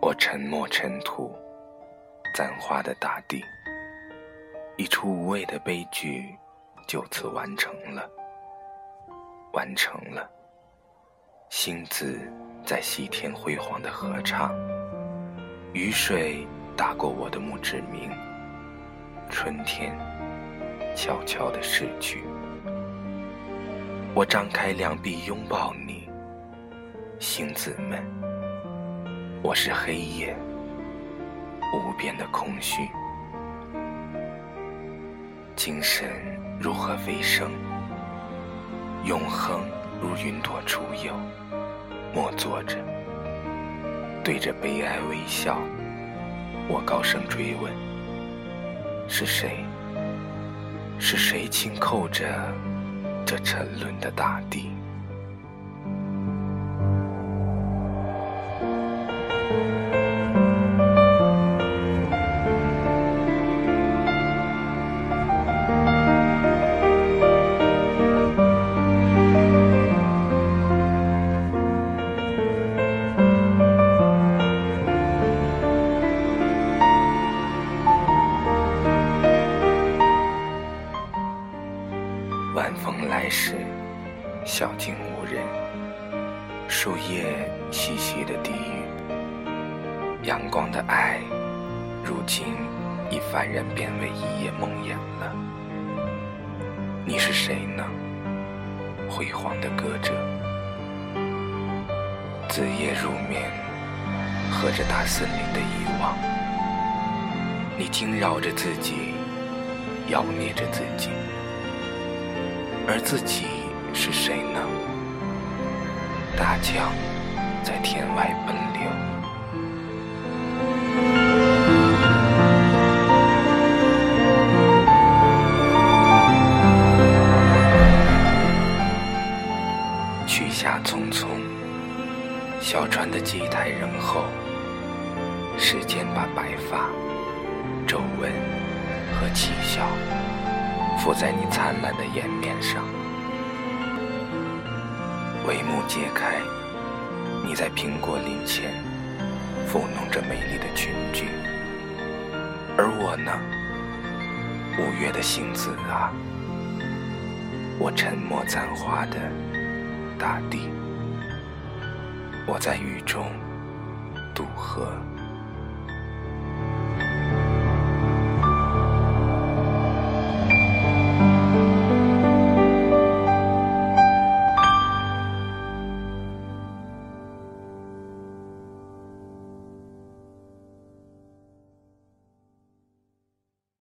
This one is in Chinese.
我沉默尘土，簪花的大地，一出无谓的悲剧就此完成了，完成了。星子在西天辉煌的合唱，雨水打过我的墓志铭，春天悄悄的逝去。我张开两臂拥抱你，星子们。我是黑夜，无边的空虚。精神如何飞升？永恒如云朵出游。默坐着，对着悲哀微笑。我高声追问：是谁？是谁轻扣着这沉沦的大地？晚风来时，小径无人，树叶细细的低语。阳光的爱，如今已幡然变为一夜梦魇了。你是谁呢？辉煌的歌者，子夜入眠，和着大森林的遗忘。你惊扰着自己，妖孽着自己。而自己是谁呢？大江在天外奔流，去下匆匆，小船的机台仍后，时间把白发、皱纹和气笑。我在你灿烂的颜面上，帷幕揭开，你在苹果林前抚弄着美丽的裙裾，而我呢，五月的星子啊，我沉默簪花的大地，我在雨中渡河。